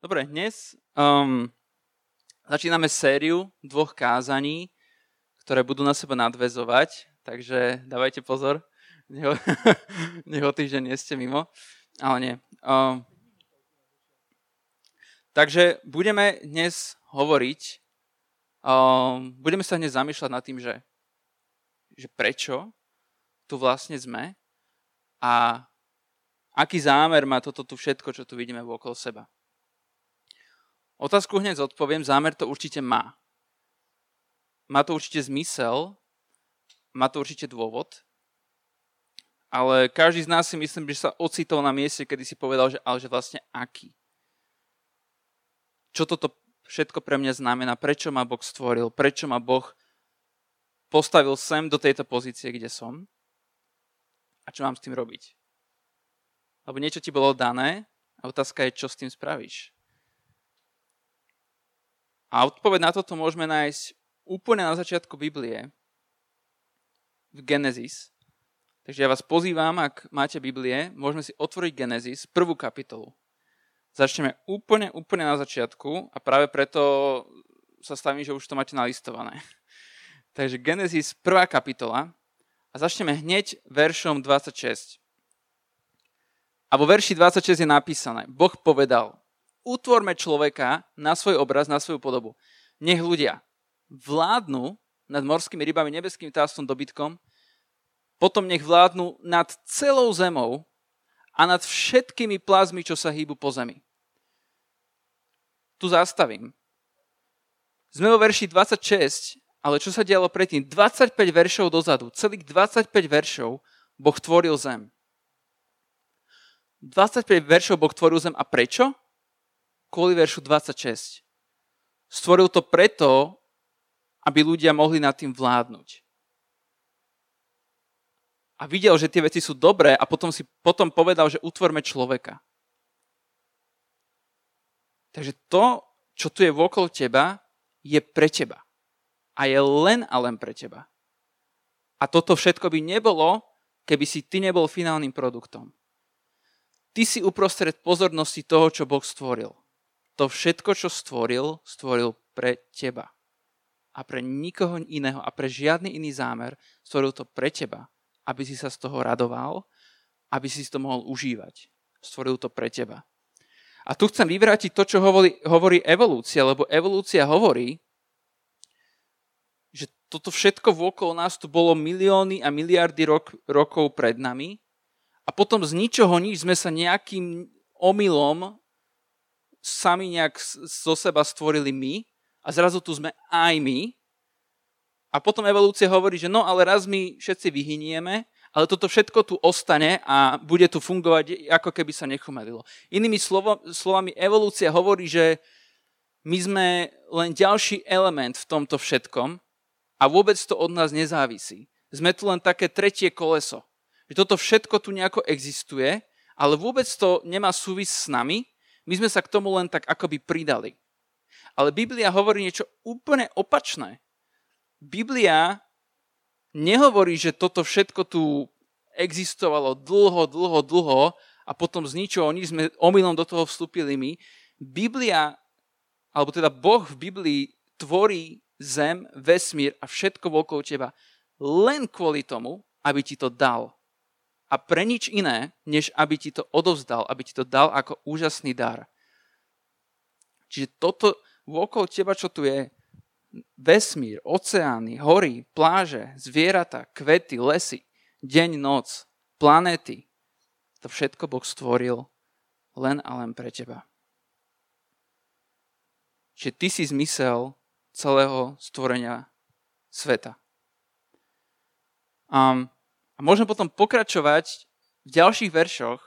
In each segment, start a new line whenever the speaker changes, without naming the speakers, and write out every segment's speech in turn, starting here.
Dobre, dnes um, začíname sériu dvoch kázaní, ktoré budú na seba nadvezovať, takže dávajte pozor, nech o, nech o týždeň nie ste mimo, ale nie. Um, takže budeme dnes hovoriť, um, budeme sa dnes zamýšľať nad tým, že, že prečo tu vlastne sme a aký zámer má toto tu všetko, čo tu vidíme okolo seba. Otázku hneď zodpoviem, zámer to určite má. Má to určite zmysel, má to určite dôvod, ale každý z nás si myslím, že sa ocitol na mieste, kedy si povedal, že ale že vlastne aký. Čo toto všetko pre mňa znamená, prečo ma Boh stvoril, prečo ma Boh postavil sem do tejto pozície, kde som a čo mám s tým robiť. Lebo niečo ti bolo dané a otázka je, čo s tým spravíš. A odpoveď na toto môžeme nájsť úplne na začiatku Biblie, v Genesis. Takže ja vás pozývam, ak máte Biblie, môžeme si otvoriť Genesis, prvú kapitolu. Začneme úplne, úplne na začiatku a práve preto sa stavím, že už to máte nalistované. Takže Genesis, prvá kapitola a začneme hneď veršom 26. A vo verši 26 je napísané, Boh povedal, utvorme človeka na svoj obraz, na svoju podobu. Nech ľudia vládnu nad morskými rybami, nebeským vtáctvom, dobytkom, potom nech vládnu nad celou zemou a nad všetkými plazmy, čo sa hýbu po zemi. Tu zastavím. Sme vo verši 26, ale čo sa dialo predtým? 25 veršov dozadu, celých 25 veršov Boh tvoril zem. 25 veršov Boh tvoril zem a prečo? Kvôli veršu 26. Stvoril to preto, aby ľudia mohli nad tým vládnuť. A videl, že tie veci sú dobré a potom si potom povedal, že utvorme človeka. Takže to, čo tu je vokol teba, je pre teba. A je len a len pre teba. A toto všetko by nebolo, keby si ty nebol finálnym produktom. Ty si uprostred pozornosti toho, čo Boh stvoril to všetko, čo stvoril, stvoril pre teba. A pre nikoho iného a pre žiadny iný zámer stvoril to pre teba, aby si sa z toho radoval, aby si to mohol užívať. Stvoril to pre teba. A tu chcem vyvrátiť to, čo hovorí, hovorí evolúcia, lebo evolúcia hovorí, že toto všetko vôkol nás tu bolo milióny a miliardy rok, rokov pred nami a potom z ničoho nič sme sa nejakým omylom sami nejak zo seba stvorili my a zrazu tu sme aj my. A potom evolúcia hovorí, že no ale raz my všetci vyhynieme, ale toto všetko tu ostane a bude tu fungovať, ako keby sa nechumelilo. Inými slovo, slovami, evolúcia hovorí, že my sme len ďalší element v tomto všetkom a vôbec to od nás nezávisí. Sme tu len také tretie koleso. Že toto všetko tu nejako existuje, ale vôbec to nemá súvis s nami my sme sa k tomu len tak akoby pridali. Ale Biblia hovorí niečo úplne opačné. Biblia nehovorí, že toto všetko tu existovalo dlho, dlho, dlho a potom z ničoho nič sme omylom do toho vstúpili my. Biblia, alebo teda Boh v Biblii tvorí zem, vesmír a všetko okolo teba len kvôli tomu, aby ti to dal a pre nič iné, než aby ti to odovzdal, aby ti to dal ako úžasný dar. Čiže toto okolo teba, čo tu je, vesmír, oceány, hory, pláže, zvieratá, kvety, lesy, deň, noc, planéty, to všetko Boh stvoril len a len pre teba. Čiže ty si zmysel celého stvorenia sveta. Um, a môžeme potom pokračovať v ďalších veršoch.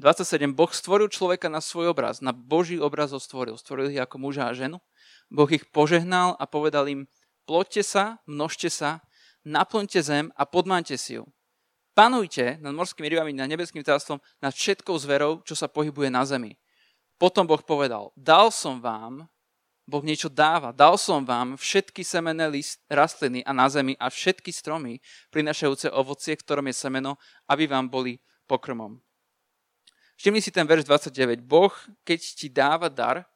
27. Boh stvoril človeka na svoj obraz, na Boží obraz ho stvoril. Stvoril ich ako muža a ženu. Boh ich požehnal a povedal im, ploďte sa, množte sa, naplňte zem a podmánte si ju. Panujte nad morskými rybami, nad nebeským vtáctvom, nad všetkou zverou, čo sa pohybuje na zemi. Potom Boh povedal, dal som vám Boh niečo dáva. Dal som vám všetky semené list, rastliny a na zemi a všetky stromy, prinašajúce ovocie, ktorom je semeno, aby vám boli pokrmom. Všimni si ten verš 29. Boh, keď ti dáva dar,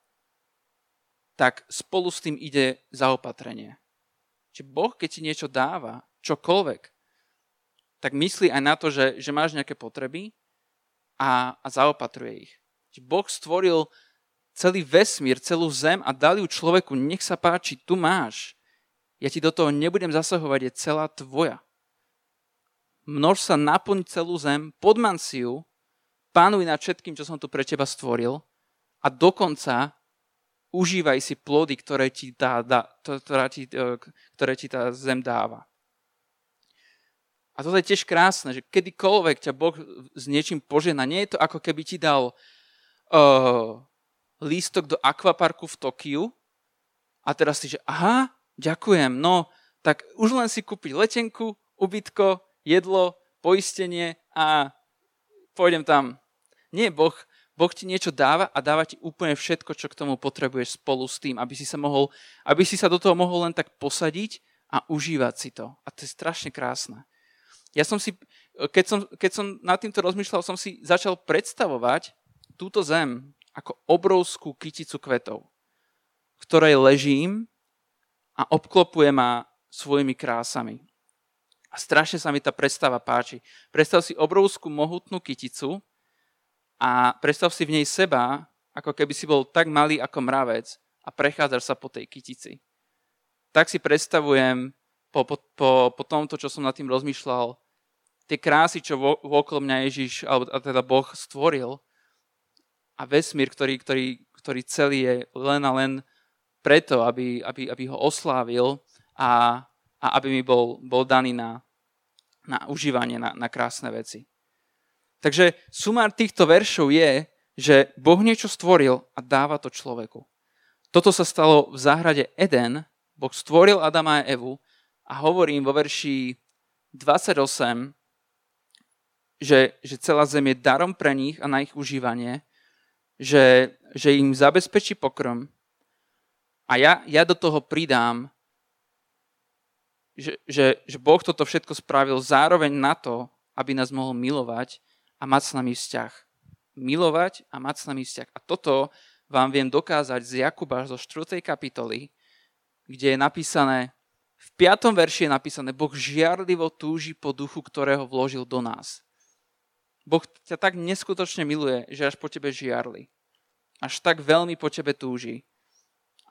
tak spolu s tým ide zaopatrenie. Čiže Boh, keď ti niečo dáva, čokoľvek, tak myslí aj na to, že, že máš nejaké potreby a, a zaopatruje ich. Čiže Boh stvoril celý vesmír, celú zem a dal ju človeku, nech sa páči, tu máš. Ja ti do toho nebudem zasahovať, je celá tvoja. Množ sa, naplň celú zem, podman si ju, pánuj nad všetkým, čo som tu pre teba stvoril a dokonca užívaj si plody, ktoré ti tá, dá, ktoré ti, e, ktoré ti tá zem dáva. A toto je tiež krásne, že kedykoľvek ťa Boh s niečím požena, nie je to ako keby ti dal uh, lístok do akvaparku v Tokiu a teraz si, že aha, ďakujem, no tak už len si kúpiť letenku, ubytko, jedlo, poistenie a pôjdem tam. Nie, Boh Boh ti niečo dáva a dáva ti úplne všetko, čo k tomu potrebuješ spolu s tým, aby si sa, mohol, aby si sa do toho mohol len tak posadiť a užívať si to. A to je strašne krásne. Ja som si, keď som, keď som nad týmto rozmýšľal, som si začal predstavovať túto zem ako obrovskú kyticu kvetov, v ktorej ležím a obklopuje ma svojimi krásami. A strašne sa mi tá predstava páči. Predstav si obrovskú mohutnú kyticu, a predstav si v nej seba, ako keby si bol tak malý ako mravec a prechádzaš sa po tej kytici. Tak si predstavujem po, po, po, po tomto, čo som nad tým rozmýšľal, tie krásy, čo vo, okolo mňa Ježiš, alebo teda Boh stvoril a vesmír, ktorý, ktorý, ktorý celý je len a len preto, aby, aby, aby ho oslávil a, a aby mi bol, bol daný na, na užívanie, na, na krásne veci. Takže sumár týchto veršov je, že Boh niečo stvoril a dáva to človeku. Toto sa stalo v záhrade Eden. Boh stvoril Adama a Evu a hovorím vo verši 28, že, že celá zem je darom pre nich a na ich užívanie, že, že im zabezpečí pokrm. A ja, ja do toho pridám, že, že, že Boh toto všetko spravil zároveň na to, aby nás mohol milovať a mať s nami vzťah. Milovať a mať s nami vzťah. A toto vám viem dokázať z Jakuba zo 4. kapitoly, kde je napísané, v 5. verši je napísané, Boh žiarlivo túži po duchu, ktorého vložil do nás. Boh ťa tak neskutočne miluje, že až po tebe žiarli. Až tak veľmi po tebe túži.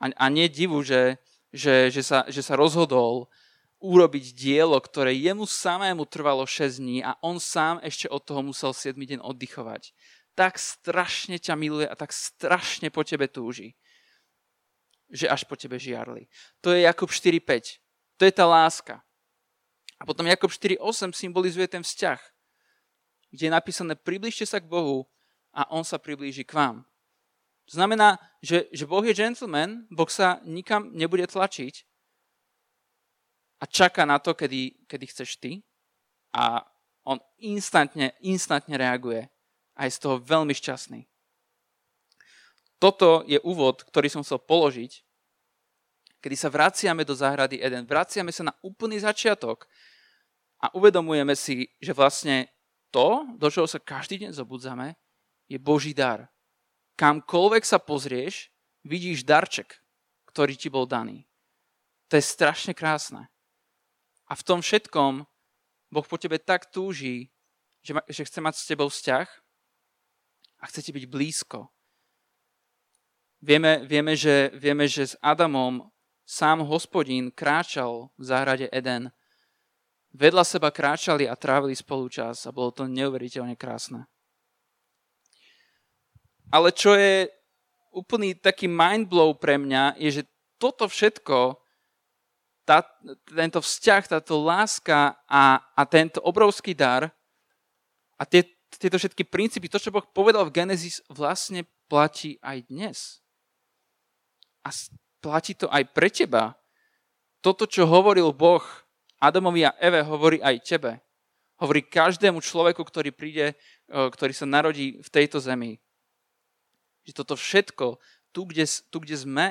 A, a nie divu, že, že, že, sa, že sa rozhodol urobiť dielo, ktoré jemu samému trvalo 6 dní a on sám ešte od toho musel 7 deň oddychovať. Tak strašne ťa miluje a tak strašne po tebe túži, že až po tebe žiarli. To je Jakub 4.5. To je tá láska. A potom Jakub 4.8 symbolizuje ten vzťah, kde je napísané približte sa k Bohu a on sa priblíži k vám. To znamená, že, že Boh je gentleman, Boh sa nikam nebude tlačiť, a čaká na to, kedy, kedy chceš ty a on instantne, instantne reaguje a je z toho veľmi šťastný. Toto je úvod, ktorý som chcel položiť, kedy sa vraciame do záhrady Eden. Vraciame sa na úplný začiatok a uvedomujeme si, že vlastne to, do čoho sa každý deň zobudzame, je Boží dar. Kamkoľvek sa pozrieš, vidíš darček, ktorý ti bol daný. To je strašne krásne. A v tom všetkom Boh po tebe tak túži, že, ma, že chce mať s tebou vzťah a chce ti byť blízko. Vieme, vieme, že, vieme, že s Adamom sám hospodín kráčal v záhrade Eden. Vedľa seba kráčali a trávili spolu čas a bolo to neuveriteľne krásne. Ale čo je úplný taký mindblow pre mňa, je, že toto všetko tá, tento vzťah, táto láska a, a tento obrovský dar a tie, tieto všetky princípy, to, čo Boh povedal v Genesis, vlastne platí aj dnes. A platí to aj pre teba. Toto, čo hovoril Boh Adamovi a Eve, hovorí aj tebe. Hovorí každému človeku, ktorý príde, ktorý sa narodí v tejto zemi. Že toto všetko, tu kde, tu, kde sme,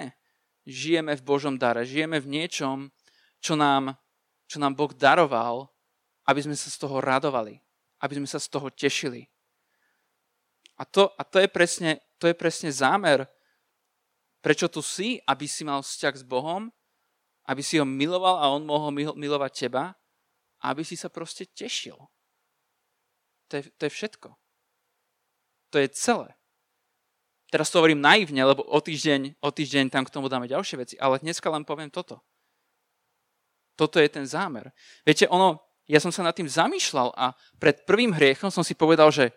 žijeme v Božom dare, žijeme v niečom, čo nám, čo nám Boh daroval, aby sme sa z toho radovali, aby sme sa z toho tešili. A to, a to, je, presne, to je presne zámer Prečo tu si? Aby si mal vzťah s Bohom, aby si ho miloval a on mohol milovať teba, aby si sa proste tešil. To je, to je všetko. To je celé. Teraz to hovorím naivne, lebo o týždeň, o týždeň tam k tomu dáme ďalšie veci, ale dneska len poviem toto. Toto je ten zámer. Viete, ono, ja som sa nad tým zamýšľal a pred prvým hriechom som si povedal, že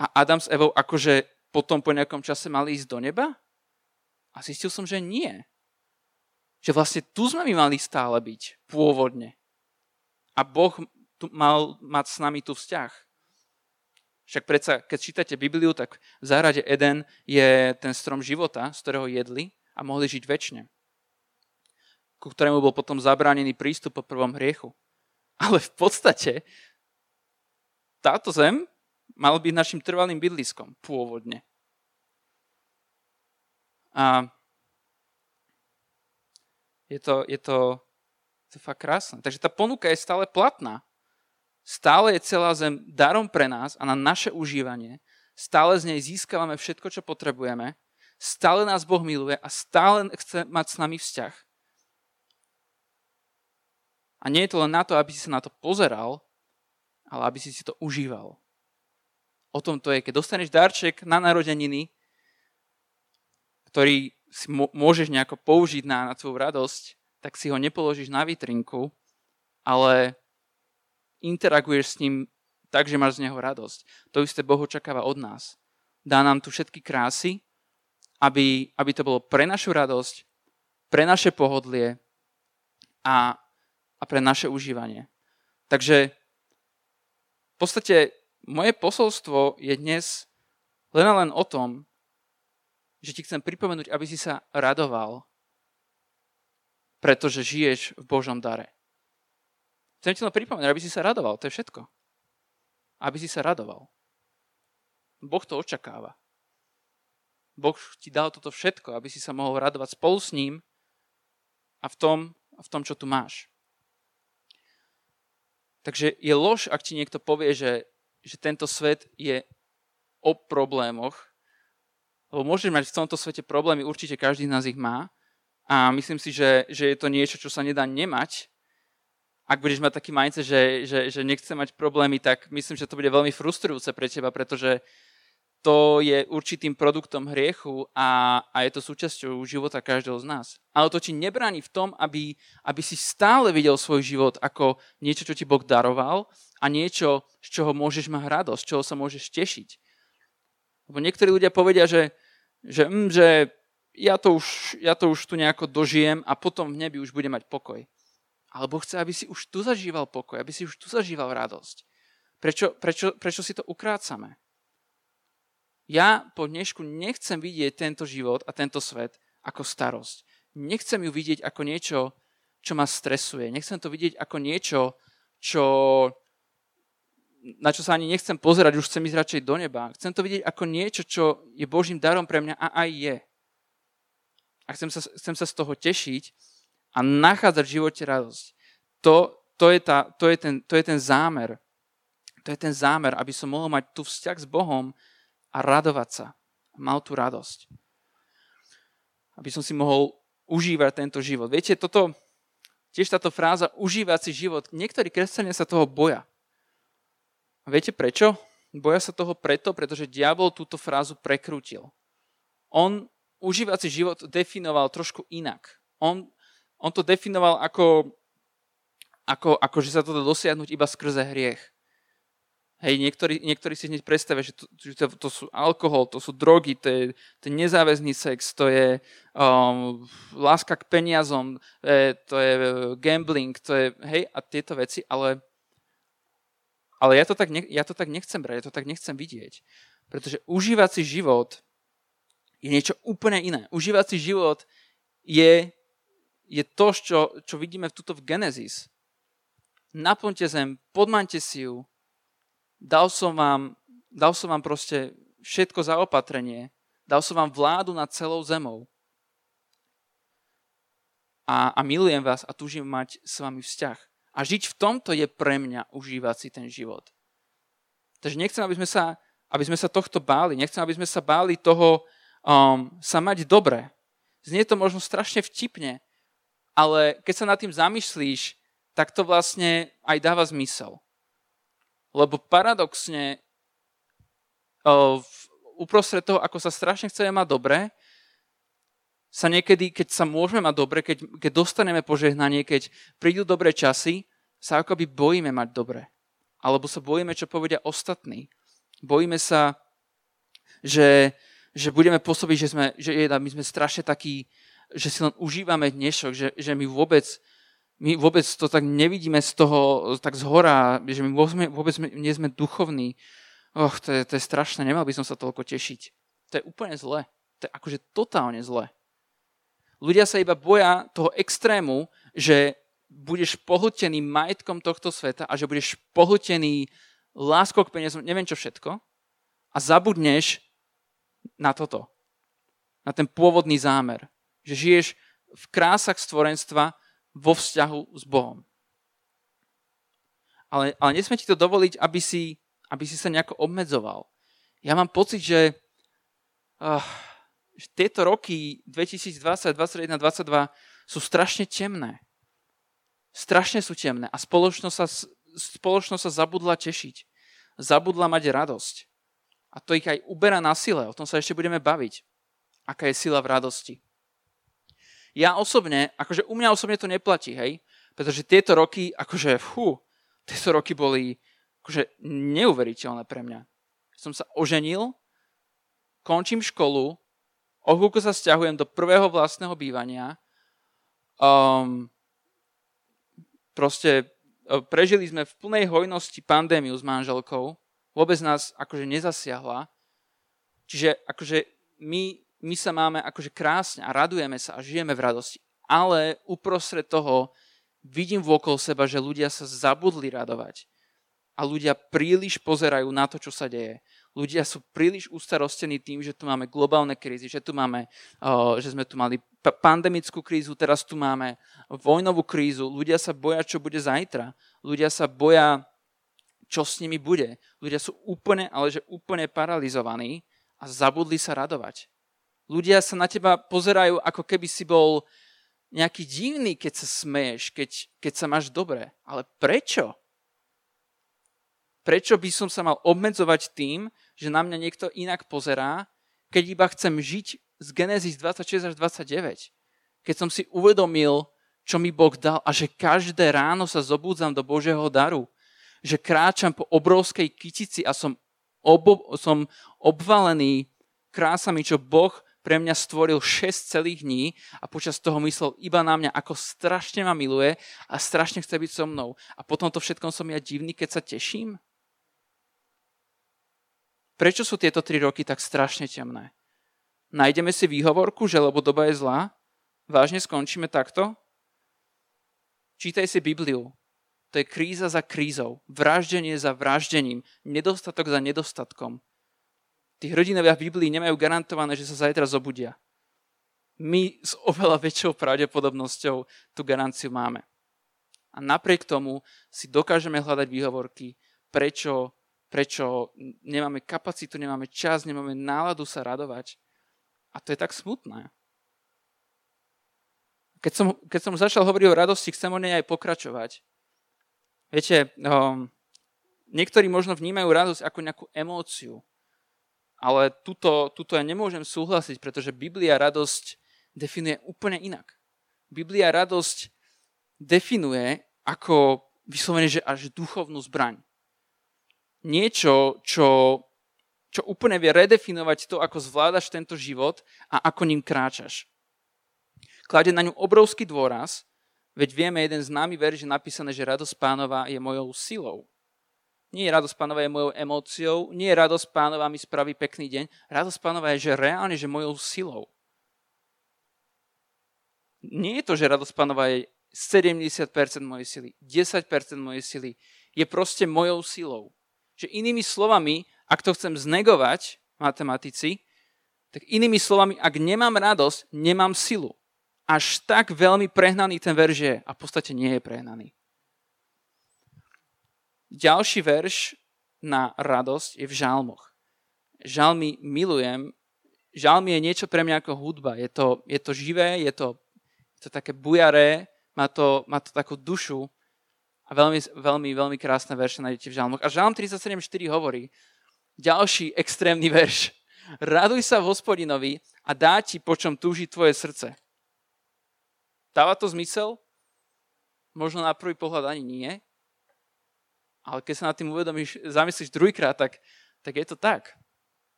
a Adam s Evou akože potom po nejakom čase mali ísť do neba? A zistil som, že nie. Že vlastne tu sme my mali stále byť, pôvodne. A Boh tu mal mať s nami tu vzťah. Však predsa, keď čítate Bibliu, tak v záhrade Eden je ten strom života, z ktorého jedli a mohli žiť väčšine. Ku ktorému bol potom zabránený prístup po prvom hriechu. Ale v podstate táto zem mal byť našim trvalým bydliskom pôvodne. A je to, je to, to fakt krásne. Takže tá ponuka je stále platná. Stále je celá zem darom pre nás a na naše užívanie. Stále z nej získavame všetko, čo potrebujeme. Stále nás Boh miluje a stále chce mať s nami vzťah. A nie je to len na to, aby si sa na to pozeral, ale aby si si to užíval. O tom to je, keď dostaneš darček na narodeniny, ktorý si môžeš nejako použiť na, na tvoju radosť, tak si ho nepoložíš na vitrinku, ale interaguješ s ním tak, že máš z neho radosť. To isté Boh očakáva od nás. Dá nám tu všetky krásy, aby, aby to bolo pre našu radosť, pre naše pohodlie a, a pre naše užívanie. Takže v podstate moje posolstvo je dnes len a len o tom, že ti chcem pripomenúť, aby si sa radoval, pretože žiješ v Božom dare. Chcem ti len pripomenúť, aby si sa radoval, to je všetko. Aby si sa radoval. Boh to očakáva. Boh ti dal toto všetko, aby si sa mohol radovať spolu s ním a v tom, v tom čo tu máš. Takže je lož, ak ti niekto povie, že, že tento svet je o problémoch, lebo môžeš mať v tomto svete problémy, určite každý z nás ich má. A myslím si, že, že je to niečo, čo sa nedá nemať, ak budeš mať taký mindset, že, že, že nechce mať problémy, tak myslím, že to bude veľmi frustrujúce pre teba, pretože to je určitým produktom hriechu a, a je to súčasťou života každého z nás. Ale to ti nebráni v tom, aby, aby si stále videl svoj život ako niečo, čo ti Boh daroval a niečo, z čoho môžeš mať radosť, z čoho sa môžeš tešiť. Lebo niektorí ľudia povedia, že, že, mm, že ja, to už, ja to už tu nejako dožijem a potom v nebi už budem mať pokoj. Alebo chce, aby si už tu zažíval pokoj, aby si už tu zažíval radosť. Prečo, prečo, prečo si to ukrácame? Ja po dnešku nechcem vidieť tento život a tento svet ako starosť. Nechcem ju vidieť ako niečo, čo ma stresuje. Nechcem to vidieť ako niečo, čo, na čo sa ani nechcem pozerať, už chcem ísť radšej do neba. Chcem to vidieť ako niečo, čo je Božím darom pre mňa a aj je. A chcem sa, chcem sa z toho tešiť a nachádzať v živote radosť. To, to, je tá, to, je ten, to je ten zámer. To je ten zámer, aby som mohol mať tu vzťah s Bohom a radovať sa. Mal tú radosť. Aby som si mohol užívať tento život. Viete, toto, tiež táto fráza užívať si život, niektorí kresťania sa toho boja. Viete prečo? Boja sa toho preto, pretože diabol túto frázu prekrútil. On užívací život definoval trošku inak. On on to definoval ako, ako, ako že sa to dá dosiahnuť iba skrze hriech. Hej, niektorí, niektorí si hneď predstavia, že, to, že to, sú alkohol, to sú drogy, to je, to je nezáväzný sex, to je um, láska k peniazom, je, to je gambling, to je, hej, a tieto veci, ale, ale ja, to tak ne, ja to tak nechcem brať, ja to tak nechcem vidieť. Pretože užívací život je niečo úplne iné. Užívací život je je to, čo, čo vidíme tuto v Genesis. Naplňte zem, podmante si ju, dal som vám, dal som vám proste všetko za opatrenie, dal som vám vládu nad celou zemou. A, a milujem vás a túžim mať s vami vzťah. A žiť v tomto je pre mňa užívať si ten život. Takže nechcem, aby sme sa, aby sme sa tohto báli. Nechcem, aby sme sa báli toho um, sa mať dobre Znie to možno strašne vtipne, ale keď sa nad tým zamyslíš, tak to vlastne aj dáva zmysel. Lebo paradoxne v uprostred toho, ako sa strašne chceme mať dobre, sa niekedy, keď sa môžeme mať dobre, keď, keď dostaneme požehnanie, keď prídu dobré časy, sa akoby bojíme mať dobre. Alebo sa bojíme, čo povedia ostatní. Bojíme sa, že, že budeme pôsobiť, že, sme, že my sme strašne takí, že si len užívame dnešok, že, že my vôbec my vôbec to tak nevidíme z toho tak zhora, že my vôbec, vôbec nie sme duchovní. Och, to je, to je strašné, nemal by som sa toľko tešiť. To je úplne zle. To je akože totálne zle. Ľudia sa iba boja toho extrému, že budeš pohltený majetkom tohto sveta a že budeš pohltený láskou k peniazom, neviem čo všetko, a zabudneš na toto. Na ten pôvodný zámer. Že žiješ v krásach stvorenstva vo vzťahu s Bohom. Ale, ale nesme ti to dovoliť, aby si, aby si sa nejako obmedzoval. Ja mám pocit, že, uh, že tieto roky 2020, 2021, 2022 sú strašne temné. Strašne sú temné a spoločnosť sa, spoločnosť sa zabudla tešiť. Zabudla mať radosť. A to ich aj uberá na sile. O tom sa ešte budeme baviť. Aká je sila v radosti. Ja osobne, akože u mňa osobne to neplatí, hej, pretože tieto roky, akože, fú, tieto roky boli akože neuveriteľné pre mňa. Som sa oženil, končím školu, o sa stiahujem do prvého vlastného bývania, um, proste e, prežili sme v plnej hojnosti pandémiu s manželkou, vôbec nás akože nezasiahla, čiže akože my my sa máme akože krásne a radujeme sa a žijeme v radosti. Ale uprostred toho vidím vôkol seba, že ľudia sa zabudli radovať. A ľudia príliš pozerajú na to, čo sa deje. Ľudia sú príliš ustarostení tým, že tu máme globálne krízy, že, tu máme, že sme tu mali pandemickú krízu, teraz tu máme vojnovú krízu. Ľudia sa boja, čo bude zajtra. Ľudia sa boja, čo s nimi bude. Ľudia sú úplne, ale že úplne paralizovaní a zabudli sa radovať. Ľudia sa na teba pozerajú, ako keby si bol nejaký divný, keď sa smeješ, keď, keď sa máš dobre. Ale prečo? Prečo by som sa mal obmedzovať tým, že na mňa niekto inak pozerá, keď iba chcem žiť z Genesis 26 až 29? Keď som si uvedomil, čo mi Boh dal a že každé ráno sa zobúdzam do Božieho daru. Že kráčam po obrovskej kytici a som, obo, som obvalený krásami, čo Boh pre mňa stvoril 6 celých dní a počas toho myslel iba na mňa, ako strašne ma miluje a strašne chce byť so mnou. A potom to všetkom som ja divný, keď sa teším? Prečo sú tieto tri roky tak strašne temné? Nájdeme si výhovorku, že lebo doba je zlá? Vážne skončíme takto? Čítaj si Bibliu. To je kríza za krízou, vraždenie za vraždením, nedostatok za nedostatkom tí hrdinovia v Biblii nemajú garantované, že sa zajtra zobudia. My s oveľa väčšou pravdepodobnosťou tú garanciu máme. A napriek tomu si dokážeme hľadať výhovorky, prečo, prečo nemáme kapacitu, nemáme čas, nemáme náladu sa radovať. A to je tak smutné. Keď som, keď som začal hovoriť o radosti, chcem o nej aj pokračovať. Viete, um, niektorí možno vnímajú radosť ako nejakú emóciu. Ale tuto, tuto ja nemôžem súhlasiť, pretože Biblia radosť definuje úplne inak. Biblia radosť definuje ako vyslovene, že až duchovnú zbraň. Niečo, čo, čo úplne vie redefinovať to, ako zvládaš tento život a ako ním kráčaš. Klade na ňu obrovský dôraz, veď vieme, jeden známy verš je napísané, že radosť pánova je mojou silou. Nie je radosť pánova je mojou emóciou, nie je radosť pánova mi spraví pekný deň. Radosť pánova je, že reálne, že mojou silou. Nie je to, že radosť pánova je 70% mojej sily, 10% mojej sily. Je proste mojou silou. Že inými slovami, ak to chcem znegovať, matematici, tak inými slovami, ak nemám radosť, nemám silu. Až tak veľmi prehnaný ten verž je a v podstate nie je prehnaný. Ďalší verš na radosť je v žalmoch. Žalmy milujem, žalmy je niečo pre mňa ako hudba. Je to, je to živé, je to, je to také bujaré, má to, má to takú dušu a veľmi, veľmi, veľmi krásne verše nájdete v žalmoch. A žalm 37.4 hovorí, ďalší extrémny verš. Raduj sa v hospodinovi a dá ti, po čom túži tvoje srdce. Dáva to zmysel? Možno na prvý pohľad ani nie. Ale keď sa nad tým uvedomíš, zamyslíš druhýkrát, tak, tak je to tak.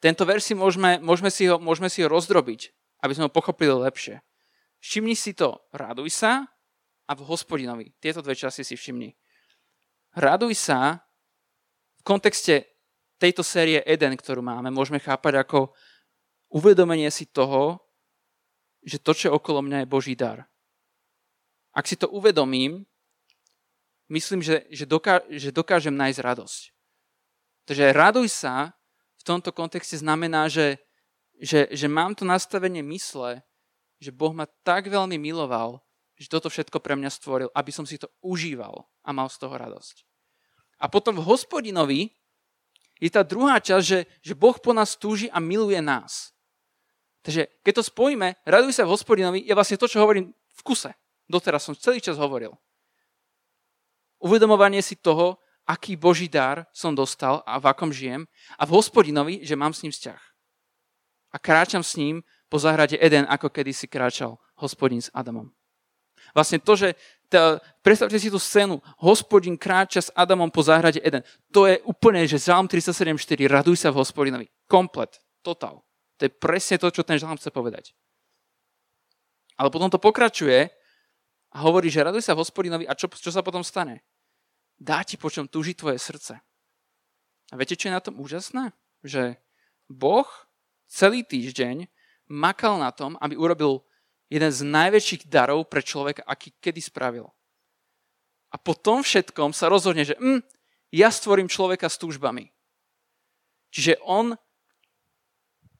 Tento verš si môžeme, môžeme, si ho, môžeme si ho rozdrobiť, aby sme ho pochopili lepšie. Všimni si to, raduj sa a v hospodinovi. Tieto dve časti si všimni. Raduj sa v kontexte tejto série Eden, ktorú máme, môžeme chápať ako uvedomenie si toho, že to, čo je okolo mňa, je Boží dar. Ak si to uvedomím, myslím, že, že, doká, že dokážem nájsť radosť. Takže raduj sa v tomto kontexte znamená, že, že, že mám to nastavenie mysle, že Boh ma tak veľmi miloval, že toto všetko pre mňa stvoril, aby som si to užíval a mal z toho radosť. A potom v hospodinovi je tá druhá časť, že, že Boh po nás túži a miluje nás. Takže keď to spojíme, raduj sa v hospodinovi, je vlastne to, čo hovorím v kuse. Doteraz som celý čas hovoril. Uvedomovanie si toho, aký Boží dar som dostal a v akom žijem a v hospodinovi, že mám s ním vzťah. A kráčam s ním po záhrade Eden, ako kedysi kráčal hospodin s Adamom. Vlastne to, že tá, predstavte si tú scénu, hospodin kráča s Adamom po záhrade Eden. To je úplne, že Žalm 374, raduj sa v hospodinovi. Komplet, total. To je presne to, čo ten žalm chce povedať. Ale potom to pokračuje a hovorí, že raduj sa v hospodinovi a čo, čo sa potom stane? Dá ti po čom túži tvoje srdce. A viete, čo je na tom úžasné? Že Boh celý týždeň makal na tom, aby urobil jeden z najväčších darov pre človeka, aký kedy spravil. A po tom všetkom sa rozhodne, že hm, ja stvorím človeka s túžbami. Čiže on,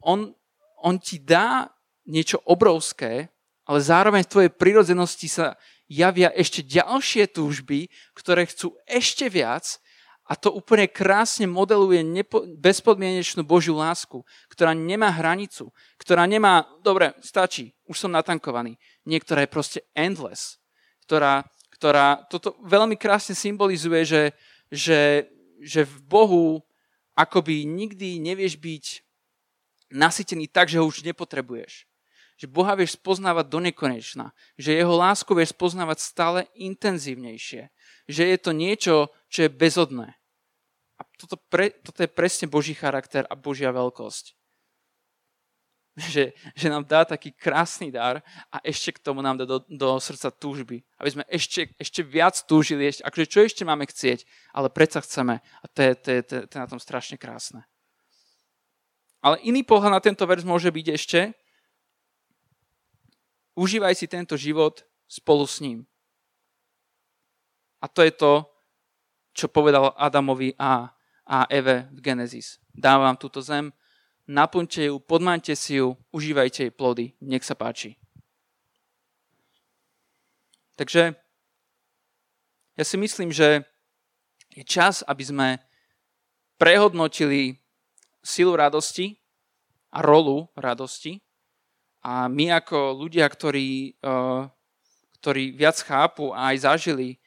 on, on ti dá niečo obrovské, ale zároveň v tvojej prirodzenosti sa javia ešte ďalšie túžby, ktoré chcú ešte viac a to úplne krásne modeluje nepo, bezpodmienečnú Božiu lásku, ktorá nemá hranicu, ktorá nemá, dobre, stačí, už som natankovaný. Niektorá je proste endless, ktorá, ktorá toto veľmi krásne symbolizuje, že, že, že v Bohu akoby nikdy nevieš byť nasytený tak, že ho už nepotrebuješ. Že Boha vieš spoznávať do nekonečna. Že jeho lásku vieš spoznávať stále intenzívnejšie že je to niečo, čo je bezodné. A toto, pre, toto je presne Boží charakter a Božia veľkosť. Že, že nám dá taký krásny dar a ešte k tomu nám dá do, do srdca túžby. Aby sme ešte, ešte viac túžili, ešte, akože čo ešte máme chcieť, ale predsa chceme. A to je, to, je, to, je, to je na tom strašne krásne. Ale iný pohľad na tento verš môže byť ešte, užívaj si tento život spolu s ním. A to je to, čo povedal Adamovi a, a Eve v Genesis. Dávam túto zem, naplňte ju, podmante si ju, užívajte jej plody, nech sa páči. Takže ja si myslím, že je čas, aby sme prehodnotili silu radosti a rolu radosti. A my ako ľudia, ktorí, eh, ktorí viac chápu a aj zažili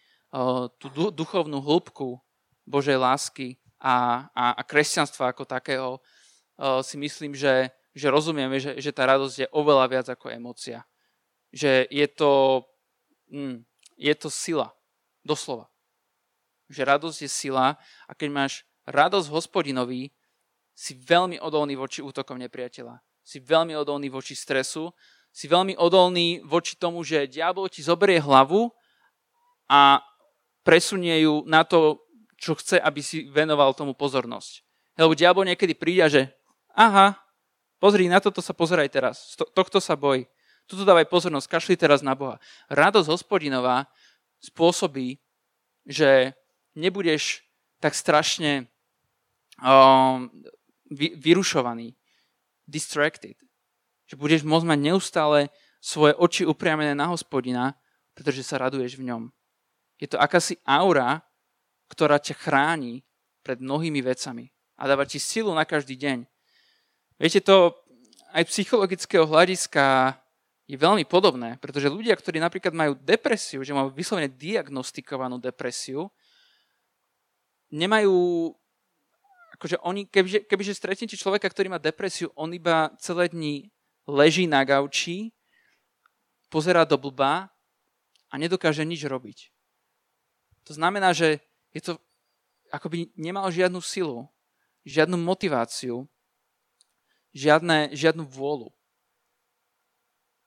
tú duchovnú hĺbku Božej lásky a, a, a kresťanstva ako takého, si myslím, že, že rozumieme, že, že tá radosť je oveľa viac ako emócia. Že je to, mm, je to sila, doslova. Že radosť je sila a keď máš radosť hospodinovi, si veľmi odolný voči útokom nepriateľa. Si veľmi odolný voči stresu, si veľmi odolný voči tomu, že diabol ti zoberie hlavu a presunie ju na to, čo chce, aby si venoval tomu pozornosť. Lebo diabol niekedy príde, že aha, pozri, na toto sa pozeraj teraz, tohto sa boj, tuto dávaj pozornosť, kašli teraz na Boha. Radosť hospodinová spôsobí, že nebudeš tak strašne um, vy, vyrušovaný, distracted. Že budeš môcť mať neustále svoje oči upriamené na hospodina, pretože sa raduješ v ňom. Je to akási aura, ktorá ťa chráni pred mnohými vecami a dáva ti silu na každý deň. Viete, to aj psychologického hľadiska je veľmi podobné, pretože ľudia, ktorí napríklad majú depresiu, že majú vyslovene diagnostikovanú depresiu, nemajú, akože oni, kebyže, kebyže stretnete človeka, ktorý má depresiu, on iba celé dni leží na gauči, pozerá do blba a nedokáže nič robiť. To znamená, že je to, akoby nemal žiadnu silu, žiadnu motiváciu, žiadne, žiadnu vôľu.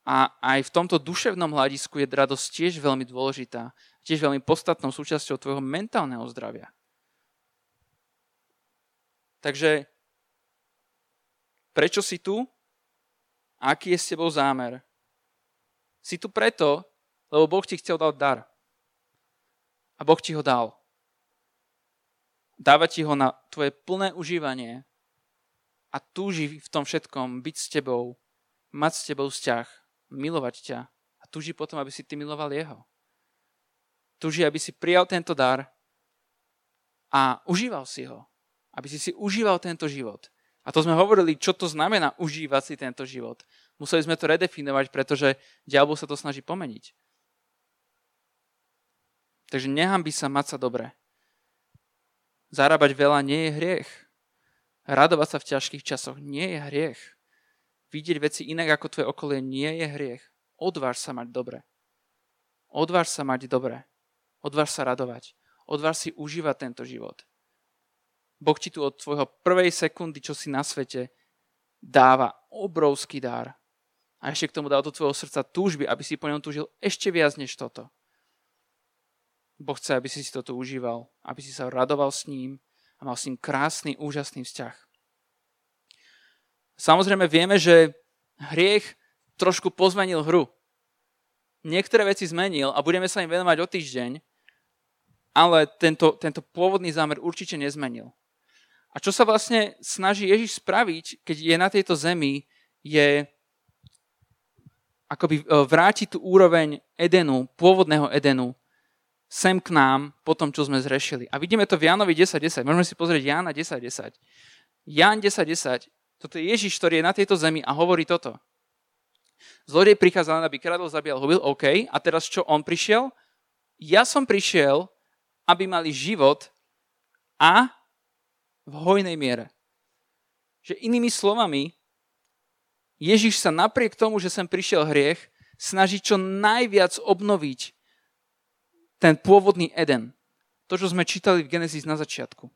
A aj v tomto duševnom hľadisku je radosť tiež veľmi dôležitá, tiež veľmi podstatnou súčasťou tvojho mentálneho zdravia. Takže prečo si tu? Aký je s tebou zámer? Si tu preto, lebo Boh ti chcel dať dar. A Boh ti ho dal. Dáva ti ho na tvoje plné užívanie a túži v tom všetkom byť s tebou, mať s tebou vzťah, milovať ťa a túži potom, aby si ty miloval jeho. Túži, aby si prijal tento dar a užíval si ho. Aby si si užíval tento život. A to sme hovorili, čo to znamená užívať si tento život. Museli sme to redefinovať, pretože diabol sa to snaží pomeniť. Takže by sa mať sa dobre. Zarábať veľa nie je hriech. Radovať sa v ťažkých časoch nie je hriech. Vidieť veci inak ako tvoje okolie nie je hriech. Odváž sa mať dobre. Odváž sa mať dobre. Odváž sa radovať. Odváž si užívať tento život. Boh ti tu od tvojho prvej sekundy, čo si na svete, dáva obrovský dar. A ešte k tomu dal do tvojho srdca túžby, aby si po ňom túžil ešte viac než toto. Boh chce, aby si si toto užíval, aby si sa radoval s ním a mal s ním krásny, úžasný vzťah. Samozrejme vieme, že hriech trošku pozmenil hru. Niektoré veci zmenil a budeme sa im venovať o týždeň, ale tento, tento pôvodný zámer určite nezmenil. A čo sa vlastne snaží Ježiš spraviť, keď je na tejto zemi, je akoby e, vrátiť tú úroveň Edenu, pôvodného Edenu, sem k nám po tom, čo sme zrešili. A vidíme to v Jánovi 10.10. Môžeme si pozrieť Jána 10.10. Ján 10.10. Toto je Ježiš, ktorý je na tejto zemi a hovorí toto. Zlodej prichádzal, aby kradol, zabíjal, hubil. OK. A teraz čo on prišiel? Ja som prišiel, aby mali život a v hojnej miere. Že inými slovami, Ježiš sa napriek tomu, že sem prišiel hriech, snaží čo najviac obnoviť ten pôvodný Eden. To, čo sme čítali v Genesis na začiatku.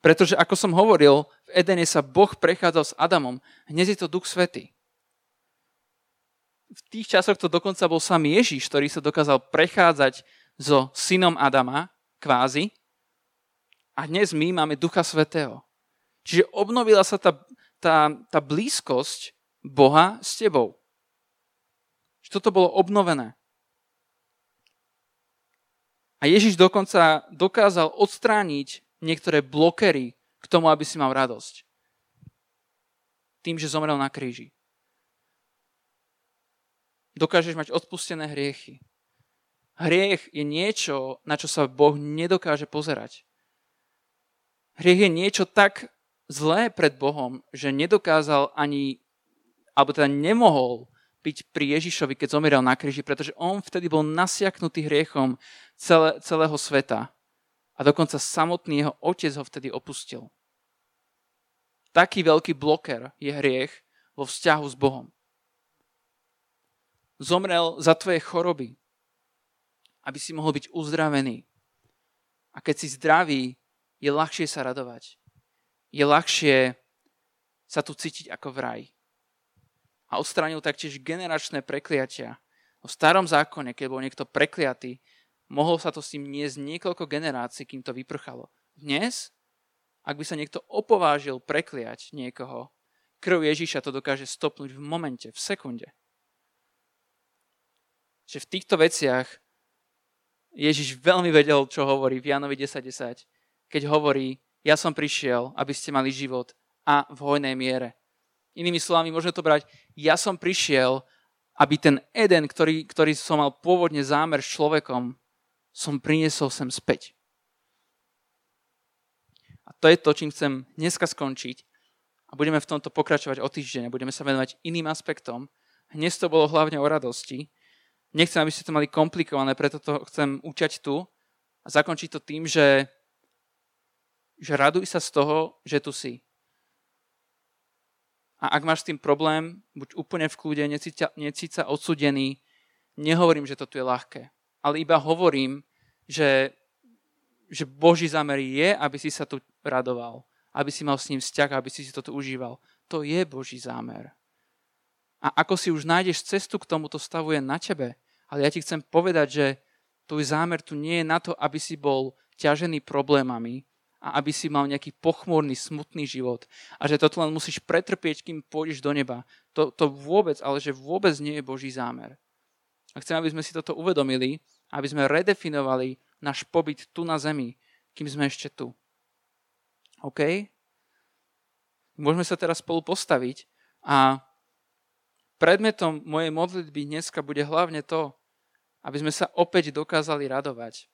Pretože, ako som hovoril, v Edene sa Boh prechádzal s Adamom. Hneď je to Duch Svety. V tých časoch to dokonca bol sám Ježiš, ktorý sa dokázal prechádzať so synom Adama, kvázi, a dnes my máme Ducha Svetého. Čiže obnovila sa tá, tá, tá blízkosť Boha s tebou. Čiže toto bolo obnovené. A Ježiš dokonca dokázal odstrániť niektoré blokery k tomu, aby si mal radosť. Tým, že zomrel na kríži. Dokážeš mať odpustené hriechy. Hriech je niečo, na čo sa Boh nedokáže pozerať. Hriech je niečo tak zlé pred Bohom, že nedokázal ani, alebo teda nemohol byť pri Ježišovi, keď zomieral na kríži, pretože on vtedy bol nasiaknutý hriechom celé, celého sveta. A dokonca samotný jeho otec ho vtedy opustil. Taký veľký bloker je hriech vo vzťahu s Bohom. Zomrel za tvoje choroby, aby si mohol byť uzdravený. A keď si zdravý, je ľahšie sa radovať. Je ľahšie sa tu cítiť ako v raji. A odstránil taktiež generačné prekliatia. V starom zákone, keď bol niekto prekliatý, mohol sa to s tým niesť niekoľko generácií, kým to vyprchalo. Dnes, ak by sa niekto opovážil prekliať niekoho, krv Ježíša to dokáže stopnúť v momente, v sekunde. Že v týchto veciach Ježiš veľmi vedel, čo hovorí v Jánovi 10.10. 10 keď hovorí, ja som prišiel, aby ste mali život a v hojnej miere. Inými slovami, môžeme to brať, ja som prišiel, aby ten Eden, ktorý, ktorý som mal pôvodne zámer s človekom, som priniesol sem späť. A to je to, čím chcem dneska skončiť. A budeme v tomto pokračovať o týždeň a budeme sa venovať iným aspektom. Dnes to bolo hlavne o radosti. Nechcem, aby ste to mali komplikované, preto to chcem učať tu a zakončiť to tým, že, že raduj sa z toho, že tu si. A ak máš s tým problém, buď úplne v kľude, necíť sa odsudený, nehovorím, že to tu je ľahké, ale iba hovorím, že, že Boží zámer je, aby si sa tu radoval, aby si mal s ním vzťah, aby si si toto užíval. To je Boží zámer. A ako si už nájdeš cestu k tomuto stavu je na tebe. Ale ja ti chcem povedať, že tvoj zámer tu nie je na to, aby si bol ťažený problémami, a aby si mal nejaký pochmúrny, smutný život a že toto len musíš pretrpieť, kým pôjdeš do neba. To, to vôbec, ale že vôbec nie je Boží zámer. A chcem, aby sme si toto uvedomili, aby sme redefinovali náš pobyt tu na zemi, kým sme ešte tu. OK? Môžeme sa teraz spolu postaviť a predmetom mojej modlitby dneska bude hlavne to, aby sme sa opäť dokázali radovať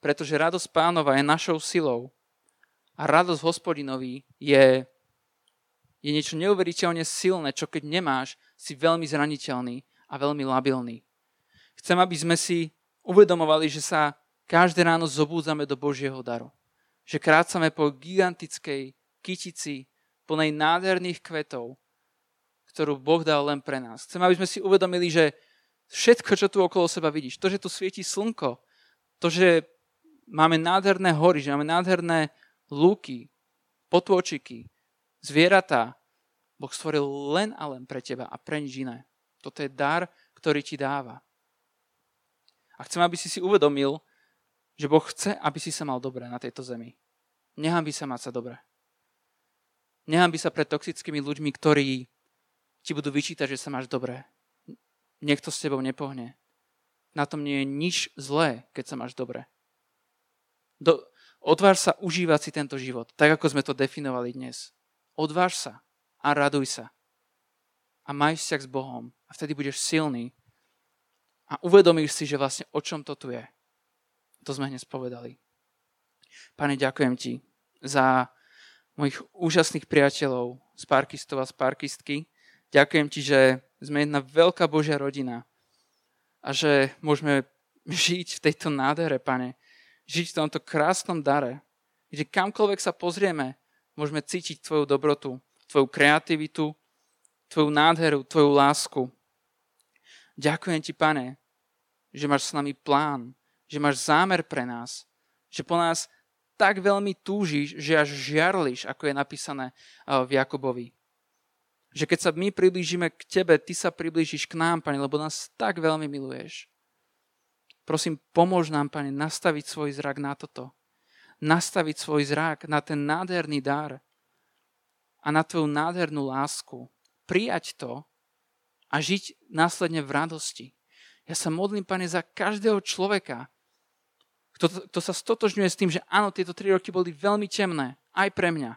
pretože radosť pánova je našou silou a radosť hospodinovi je, je niečo neuveriteľne silné, čo keď nemáš, si veľmi zraniteľný a veľmi labilný. Chcem, aby sme si uvedomovali, že sa každé ráno zobúdzame do Božieho daru. Že krácame po gigantickej kytici plnej nádherných kvetov, ktorú Boh dal len pre nás. Chcem, aby sme si uvedomili, že všetko, čo tu okolo seba vidíš, to, že tu svieti slnko, to, že máme nádherné hory, že máme nádherné lúky, potôčiky, zvieratá. Boh stvoril len a len pre teba a pre nič iné. Toto je dar, ktorý ti dáva. A chcem, aby si si uvedomil, že Boh chce, aby si sa mal dobre na tejto zemi. by sa mať sa dobre. by sa pred toxickými ľuďmi, ktorí ti budú vyčítať, že sa máš dobre. Niekto s tebou nepohne. Na tom nie je nič zlé, keď sa máš dobre. Do, odváž sa užívať si tento život, tak ako sme to definovali dnes. Odváž sa a raduj sa. A maj vzťah s Bohom. A vtedy budeš silný. A uvedomíš si, že vlastne o čom to tu je. To sme dnes povedali. Pane, ďakujem ti za mojich úžasných priateľov z parkistov a z parkistky. Ďakujem ti, že sme jedna veľká Božia rodina a že môžeme žiť v tejto nádhere, pane žiť v tomto krásnom dare, kde kamkoľvek sa pozrieme, môžeme cítiť tvoju dobrotu, tvoju kreativitu, tvoju nádheru, tvoju lásku. Ďakujem ti, pane, že máš s nami plán, že máš zámer pre nás, že po nás tak veľmi túžiš, že až žiarliš, ako je napísané v Jakobovi. Že keď sa my priblížime k tebe, ty sa priblížiš k nám, pane, lebo nás tak veľmi miluješ. Prosím, pomôž nám, Pane, nastaviť svoj zrak na toto. Nastaviť svoj zrak na ten nádherný dar a na Tvoju nádhernú lásku. Prijať to a žiť následne v radosti. Ja sa modlím, Pane, za každého človeka, kto, kto sa stotožňuje s tým, že áno, tieto tri roky boli veľmi temné, aj pre mňa.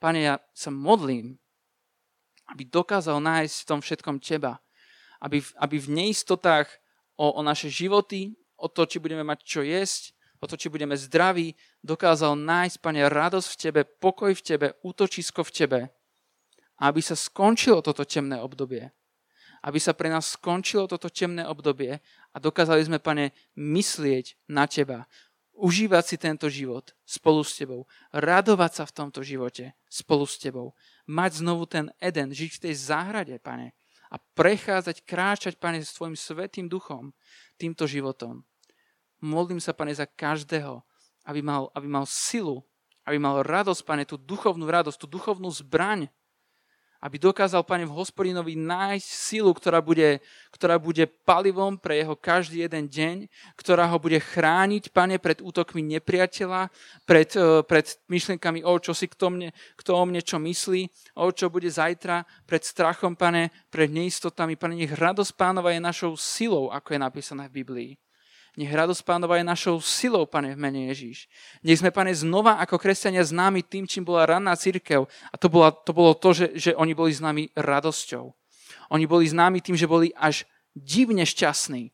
Pane, ja sa modlím, aby dokázal nájsť v tom všetkom Teba. Aby, aby v neistotách o, o naše životy, o to, či budeme mať čo jesť, o to, či budeme zdraví, dokázal nájsť, Pane, radosť v Tebe, pokoj v Tebe, útočisko v Tebe. Aby sa skončilo toto temné obdobie. Aby sa pre nás skončilo toto temné obdobie a dokázali sme, Pane, myslieť na Teba. Užívať si tento život spolu s Tebou. Radovať sa v tomto živote spolu s Tebou. Mať znovu ten Eden, žiť v tej záhrade, Pane a prechádzať, kráčať, Pane, s Tvojim svetým duchom týmto životom. Modlím sa, Pane, za každého, aby mal, aby mal silu, aby mal radosť, Pane, tú duchovnú radosť, tú duchovnú zbraň, aby dokázal, Pane, v hospodinovi nájsť silu, ktorá bude, ktorá bude palivom pre jeho každý jeden deň, ktorá ho bude chrániť, Pane, pred útokmi nepriateľa, pred, eh, pred myšlienkami, o čo si kto, mne, kto o mne čo myslí, o čo bude zajtra, pred strachom, Pane, pred neistotami. Pane, nech radosť pánova je našou silou, ako je napísané v Biblii. Nech radosť pánova je našou silou, pane, v mene Ježíš. Nech sme, pane, znova ako kresťania známi tým, čím bola ranná církev. A to, bola, to bolo to, že, že oni boli známi radosťou. Oni boli známi tým, že boli až divne šťastní.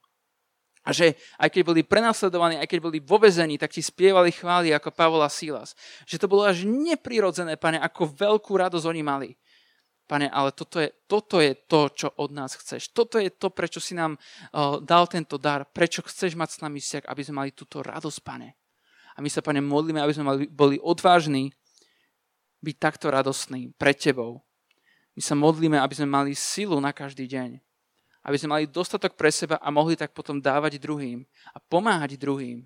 A že aj keď boli prenasledovaní, aj keď boli vo vezení, tak ti spievali chvály ako Pavol a Silas. Že to bolo až neprirodzené, pane, ako veľkú radosť oni mali. Pane, ale toto je, toto je to, čo od nás chceš. Toto je to, prečo si nám uh, dal tento dar. Prečo chceš mať s nami vzťah, aby sme mali túto radosť, pane. A my sa, pane, modlíme, aby sme mali, boli odvážni byť takto radostní pred tebou. My sa modlíme, aby sme mali silu na každý deň aby sme mali dostatok pre seba a mohli tak potom dávať druhým a pomáhať druhým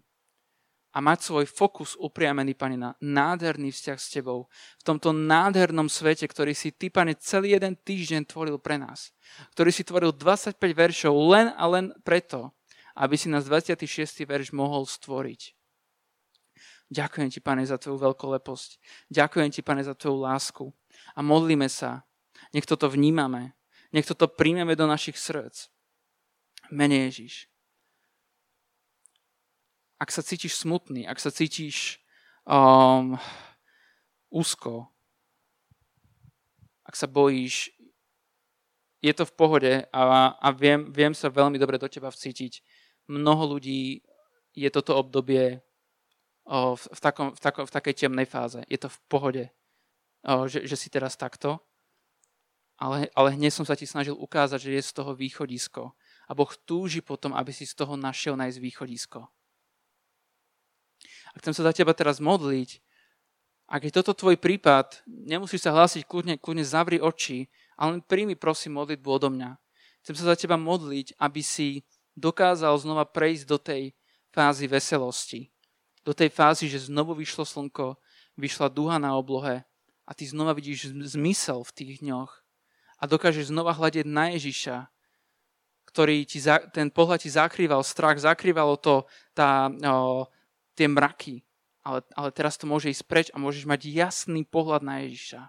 a mať svoj fokus upriamený, Pane, na nádherný vzťah s Tebou. V tomto nádhernom svete, ktorý si Ty, Pane, celý jeden týždeň tvoril pre nás. Ktorý si tvoril 25 veršov len a len preto, aby si nás 26. verš mohol stvoriť. Ďakujem Ti, Pane, za Tvoju veľkoleposť. Ďakujem Ti, Pane, za Tvoju lásku. A modlíme sa. Nech toto vnímame. Nech toto príjmeme do našich srdc. Mene Ježiš. Ak sa cítiš smutný, ak sa cítiš um, úzko, ak sa bojíš, je to v pohode a, a viem, viem sa veľmi dobre do teba vcítiť. Mnoho ľudí je toto obdobie o, v, v, takom, v, takom, v takej temnej fáze. Je to v pohode, o, že, že si teraz takto ale, ale hneď som sa ti snažil ukázať, že je z toho východisko. A Boh túži potom, aby si z toho našiel nájsť východisko. A chcem sa za teba teraz modliť. Ak je toto tvoj prípad, nemusíš sa hlásiť, kľudne, kľudne zavri oči, ale len príjmi prosím modlitbu odo mňa. Chcem sa za teba modliť, aby si dokázal znova prejsť do tej fázy veselosti. Do tej fázy, že znovu vyšlo slnko, vyšla duha na oblohe a ty znova vidíš zmysel v tých dňoch a dokážeš znova hľadiť na Ježiša, ktorý ti, ten pohľad ti zakrýval strach, zakrývalo to tá, o, tie mraky. Ale, ale teraz to môže ísť preč a môžeš mať jasný pohľad na Ježiša.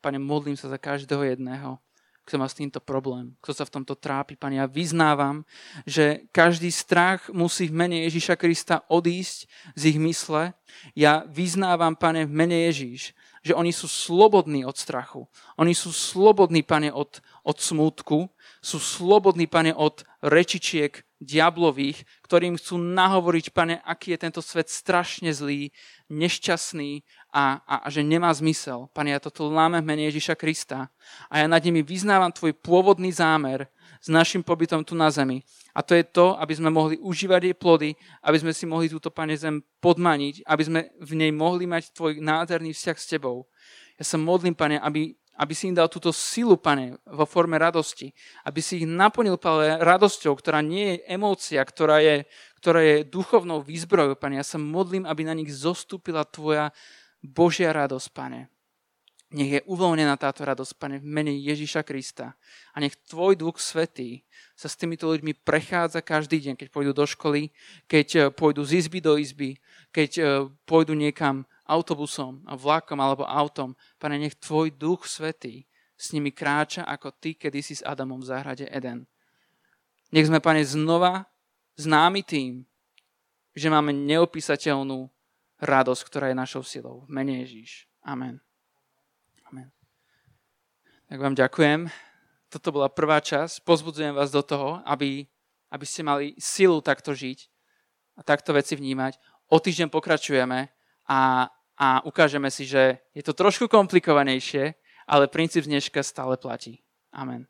Pane, modlím sa za každého jedného, kto má s týmto problém, kto sa v tomto trápi. Pane, ja vyznávam, že každý strach musí v mene Ježiša Krista odísť z ich mysle. Ja vyznávam, Pane, v mene Ježiš, že oni sú slobodní od strachu. Oni sú slobodní, pane, od, od smútku. Sú slobodní, pane, od rečičiek diablových, ktorým chcú nahovoriť, pane, aký je tento svet strašne zlý, nešťastný a, a, a že nemá zmysel. Pane, ja toto láme v mene Ježiša Krista. A ja nad nimi vyznávam tvoj pôvodný zámer s našim pobytom tu na zemi. A to je to, aby sme mohli užívať jej plody, aby sme si mohli túto, Pane, zem podmaniť, aby sme v nej mohli mať Tvoj nádherný vzťah s Tebou. Ja sa modlím, Pane, aby, aby si im dal túto silu, Pane, vo forme radosti. Aby si ich naplnil, Pane, radosťou, ktorá nie je emócia, ktorá je, ktorá je duchovnou výzbrojou, Pane. Ja sa modlím, aby na nich zostúpila Tvoja Božia radosť, Pane. Nech je uvoľnená táto radosť, Pane, v mene Ježíša Krista. A nech Tvoj Duch Svetý sa s týmito ľuďmi prechádza každý deň, keď pôjdu do školy, keď eh, pôjdu z izby do izby, keď eh, pôjdu niekam autobusom, vlakom alebo autom. Pane, nech Tvoj Duch Svetý s nimi kráča ako Ty kedysi s Adamom v záhrade Eden. Nech sme, Pane, znova známi tým, že máme neopísateľnú radosť, ktorá je našou silou. Mene Ježíš. Amen. Tak vám ďakujem. Toto bola prvá časť. Pozbudzujem vás do toho, aby, aby ste mali silu takto žiť a takto veci vnímať. O týždeň pokračujeme a, a ukážeme si, že je to trošku komplikovanejšie, ale princíp dneška stále platí. Amen.